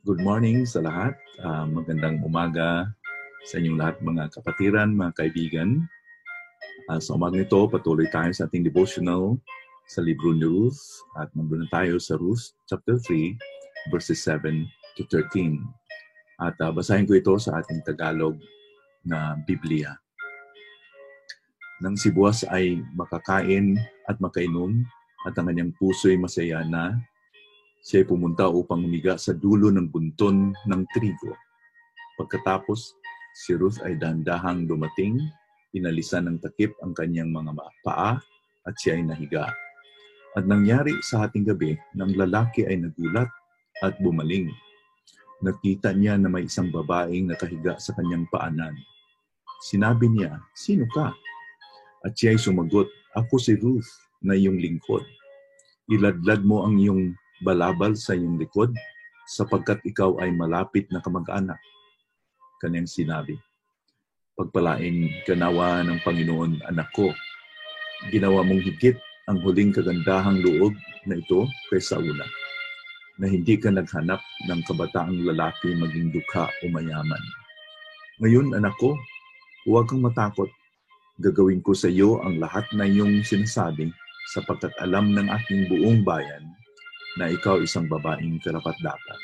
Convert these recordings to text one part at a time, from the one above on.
Good morning sa lahat. Uh, magandang umaga sa inyong lahat mga kapatiran, mga kaibigan. Uh, sa umaga nito, patuloy tayo sa ating devotional sa libro ni Ruth at nandun na tayo sa Ruth chapter 3 verses 7 to 13. At uh, basahin ko ito sa ating Tagalog na Biblia. Nang si Boaz ay makakain at makainom at ang kanyang puso'y masaya na siya pumunta upang umiga sa dulo ng bunton ng trigo. Pagkatapos, si Ruth ay dandahang dumating, inalisan ng takip ang kanyang mga paa at siya ay nahiga. At nangyari sa ating gabi, nang lalaki ay nagulat at bumaling. Nakita niya na may isang babaeng nakahiga sa kanyang paanan. Sinabi niya, Sino ka? At siya ay sumagot, Ako si Ruth na iyong lingkod. Iladlad mo ang iyong balabal sa iyong likod sapagkat ikaw ay malapit na kamag-anak. Kanyang sinabi, Pagpalain kanawa ng Panginoon, anak ko. Ginawa mong higit ang huling kagandahang loob na ito kaysa una, na hindi ka naghanap ng kabataang lalaki maging dukha o mayaman. Ngayon, anak ko, huwag kang matakot. Gagawin ko sa iyo ang lahat na iyong sinasabi sapagkat alam ng aking buong bayan na ikaw isang babaeng karapat dapat.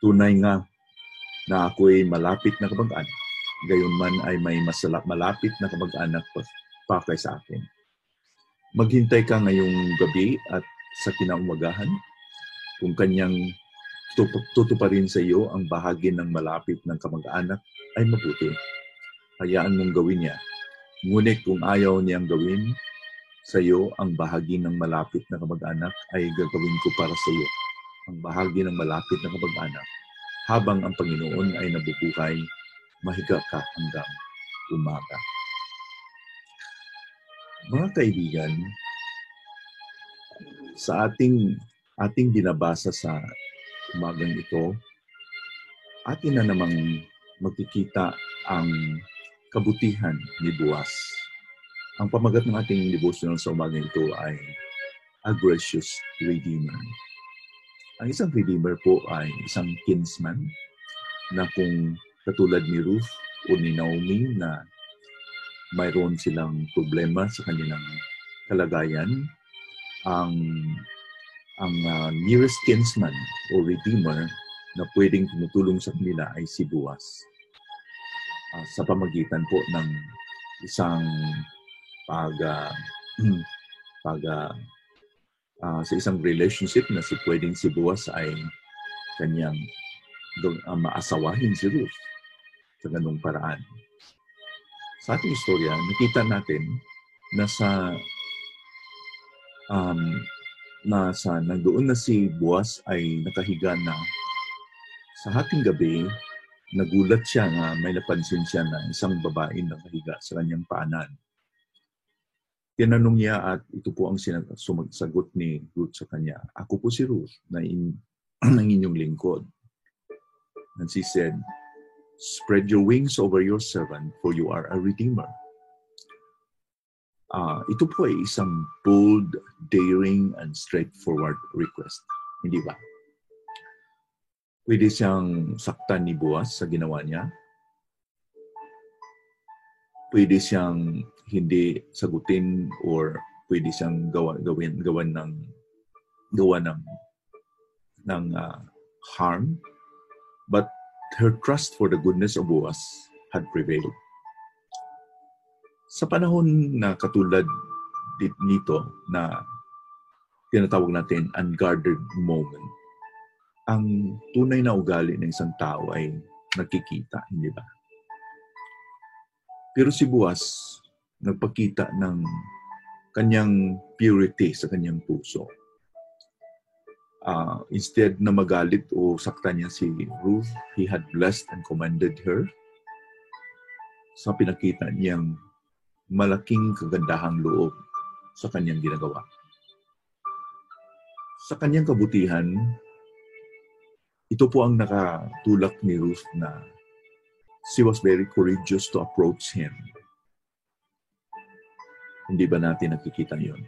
Tunay nga na ako ay malapit na kamag-anak, gayon man ay may mas malapit na kamag-anak pa, pa kay sa akin. Maghintay ka ngayong gabi at sa kinaumagahan kung kanyang tutuparin sa iyo ang bahagi ng malapit ng kamag-anak ay mabuti. Hayaan mong gawin niya. Ngunit kung ayaw niyang gawin, sa iyo ang bahagi ng malapit na kamag-anak ay gagawin ko para sa iyo. Ang bahagi ng malapit na kamag-anak habang ang Panginoon ay nabubuhay, mahiga ka hanggang umaga. Mga kaibigan, sa ating ating binabasa sa umagang ito, atin na namang magkikita ang kabutihan ni Buwas ang pamagat ng ating devotional sa umaga ito ay A Gracious Redeemer. Ang isang Redeemer po ay isang kinsman na kung katulad ni Ruth o ni Naomi na mayroon silang problema sa kanilang kalagayan, ang ang uh, nearest kinsman o redeemer na pwedeng tumutulong sa kanila ay si Boaz. Uh, sa pamagitan po ng isang pag uh, pag uh, uh, sa isang relationship na si pwedeng si Boaz ay kanyang uh, maasawahin si Ruth sa ganung paraan. Sa ating istorya, nakita natin na sa um, na sa nandoon na si Boaz ay nakahiga na sa hating gabi, nagulat siya na may napansin siya na isang babae nakahiga sa kanyang paanan. Tinanong niya at ito po ang sumagot ni Ruth sa kanya. Ako po si Ruth na in, ng inyong lingkod. And she said, Spread your wings over your servant for you are a redeemer. Uh, ito po ay isang bold, daring, and straightforward request. Hindi ba? Pwede siyang saktan ni Boaz sa ginawa niya. Pwede siyang hindi sagutin or pwede siyang gawa, gawin gawan ng gawa ng ng uh, harm but her trust for the goodness of Boaz had prevailed. Sa panahon na katulad nito na tinatawag natin unguarded moment, ang tunay na ugali ng isang tao ay nakikita, hindi ba? Pero si Boaz, nagpakita ng kanyang purity sa kanyang puso. Uh, instead na magalit o saktan niya si Ruth, he had blessed and commended her. Sa pinakita niyang malaking kagandahang loob sa kanyang ginagawa. Sa kanyang kabutihan, ito po ang nakatulak ni Ruth na she was very courageous to approach him hindi ba natin nakikita yon?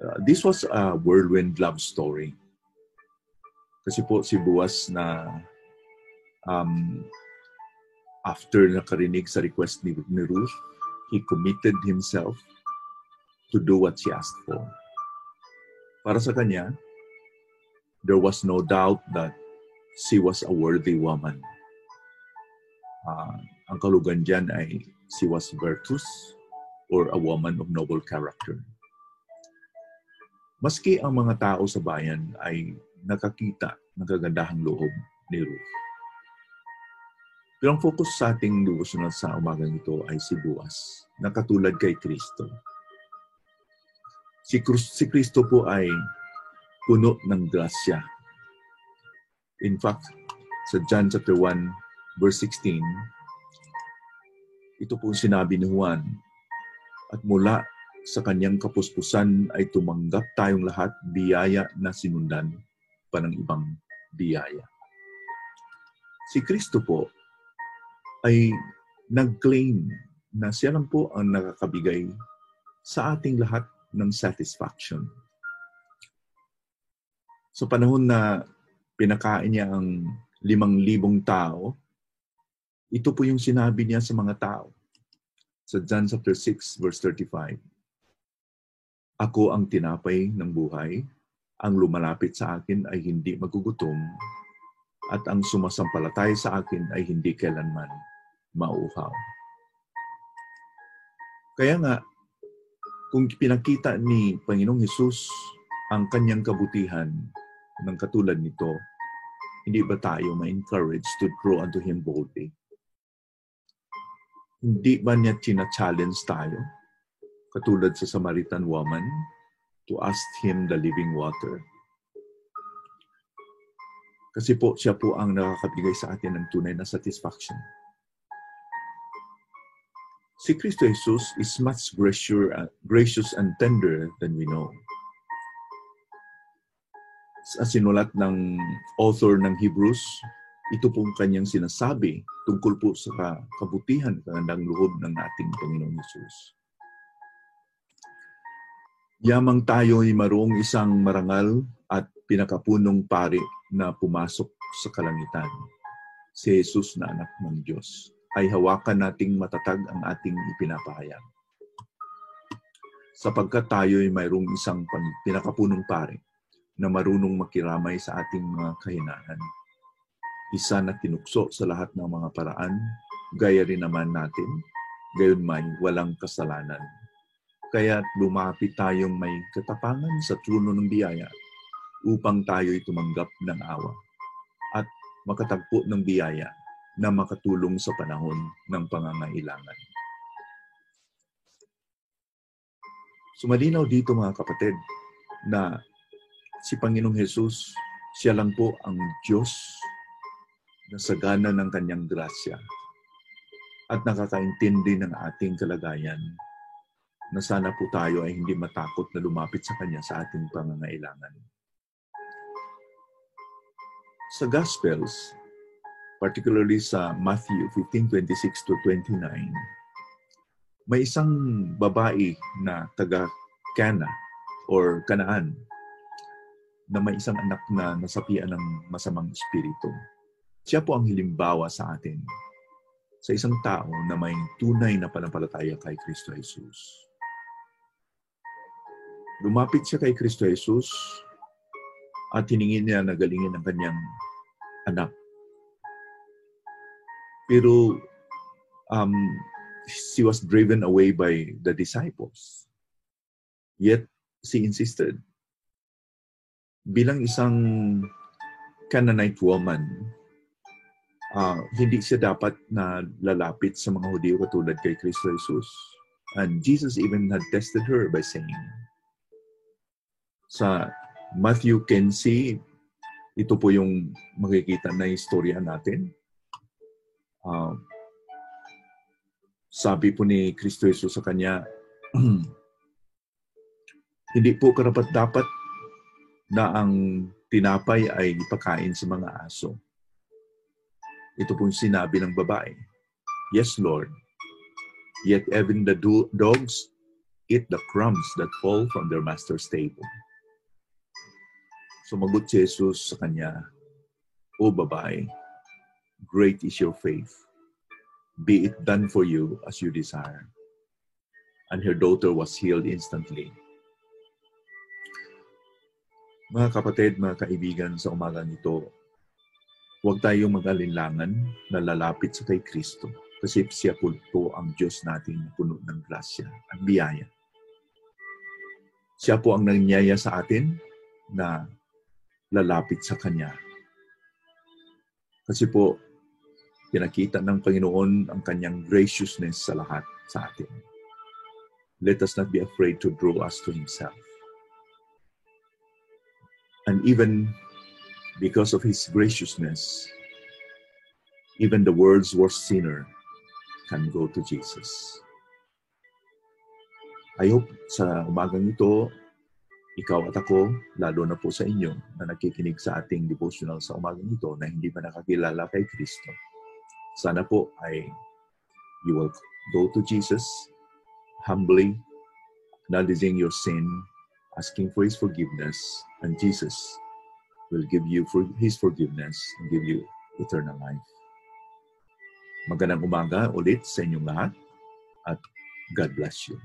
Uh, this was a whirlwind love story. Kasi po si Buwas na um, after nakarinig sa request ni, ni Ruth, he committed himself to do what she asked for. Para sa kanya, there was no doubt that she was a worthy woman. Uh, ang kalugan dyan ay she was virtuous or a woman of noble character. Maski ang mga tao sa bayan ay nakakita ng kagandahang loob ni Ruth. Pero ang focus sa ating devotional sa umagang ito ay si Buas, na katulad kay Kristo. Si, si Kristo po ay puno ng grasya. In fact, sa John chapter 1, verse 16, ito po sinabi ni Juan, at mula sa kanyang kapuspusan ay tumanggap tayong lahat biyaya na sinundan pa ng ibang biyaya. Si Kristo po ay nag-claim na siya lang po ang nakakabigay sa ating lahat ng satisfaction. Sa panahon na pinakain niya ang limang libong tao, ito po yung sinabi niya sa mga tao. Sa John chapter 6 verse 35. Ako ang tinapay ng buhay. Ang lumalapit sa akin ay hindi magugutom at ang sumasampalatay sa akin ay hindi kailanman mauhaw. Kaya nga, kung pinakita ni Panginoong Hesus ang kanyang kabutihan ng katulad nito, hindi ba tayo ma-encourage to draw unto Him boldly? Hindi ba niya china-challenge tayo katulad sa Samaritan woman, to ask him the living water. Kasi po, siya po ang nakakabigay sa atin ng tunay na satisfaction. Si Kristo Jesus is much gracious, gracious and tender than we know. Sa sinulat ng author ng Hebrews, ito pong kanyang sinasabi tungkol po sa kabutihan, kagandang loob ng ating Panginoong Jesus. Yamang tayo ay marong isang marangal at pinakapunong pari na pumasok sa kalangitan. Si Jesus na anak ng Diyos ay hawakan nating matatag ang ating ipinapahayag. Sapagkat tayo ay mayroong isang pinakapunong pari na marunong makiramay sa ating mga kahinaan. Isa na tinukso sa lahat ng mga paraan, gaya rin naman natin, gayon may walang kasalanan kaya lumapit tayong may katapangan sa trono ng biyaya upang tayo'y tumanggap ng awa at makatagpo ng biyaya na makatulong sa panahon ng pangangailangan. Sumalinaw dito mga kapatid na si Panginoong Hesus, siya lang po ang Diyos na sagana ng kanyang grasya at nakakaintindi ng ating kalagayan na sana po tayo ay hindi matakot na lumapit sa Kanya sa ating pangangailangan. Sa Gospels, particularly sa Matthew 15:26 to 29, may isang babae na taga Cana or Kanaan na may isang anak na nasapian ng masamang espiritu. Siya po ang hilimbawa sa atin sa isang tao na may tunay na panampalataya kay Kristo Jesus. Lumapit siya kay Kristo Jesus at hiningin niya na galingin ang kanyang anak. Pero um, she was driven away by the disciples. Yet, she insisted. Bilang isang Canaanite woman, uh, hindi siya dapat na lalapit sa mga Hudyo katulad kay Kristo Jesus. And Jesus even had tested her by saying, sa Matthew Kensi, ito po yung makikita na istorya natin. Uh, sabi po ni Kristo Jesus sa kanya, hindi po karapat dapat na ang tinapay ay ipakain sa mga aso. Ito pong sinabi ng babae. Yes, Lord. Yet even the do- dogs eat the crumbs that fall from their master's table. Sumagot si Jesus sa kanya, O babae, great is your faith. Be it done for you as you desire. And her daughter was healed instantly. Mga kapatid, mga kaibigan, sa umagang ito, huwag tayong mag-alinlangan na lalapit sa kay Kristo kasi siya po, po ang Diyos natin na puno ng grasya at biyaya. Siya po ang nangyaya sa atin na lalapit sa Kanya. Kasi po, pinakita ng Panginoon ang Kanyang graciousness sa lahat sa atin. Let us not be afraid to draw us to Himself. And even because of His graciousness, even the world's worst sinner can go to Jesus. I hope sa umagang ito, ikaw at ako, lalo na po sa inyo na nakikinig sa ating devotional sa umagang ito na hindi pa nakakilala kay Kristo. Sana po ay you will go to Jesus humbly, acknowledging your sin, asking for His forgiveness, and Jesus will give you for His forgiveness and give you eternal life. Magandang umaga ulit sa inyong lahat at God bless you.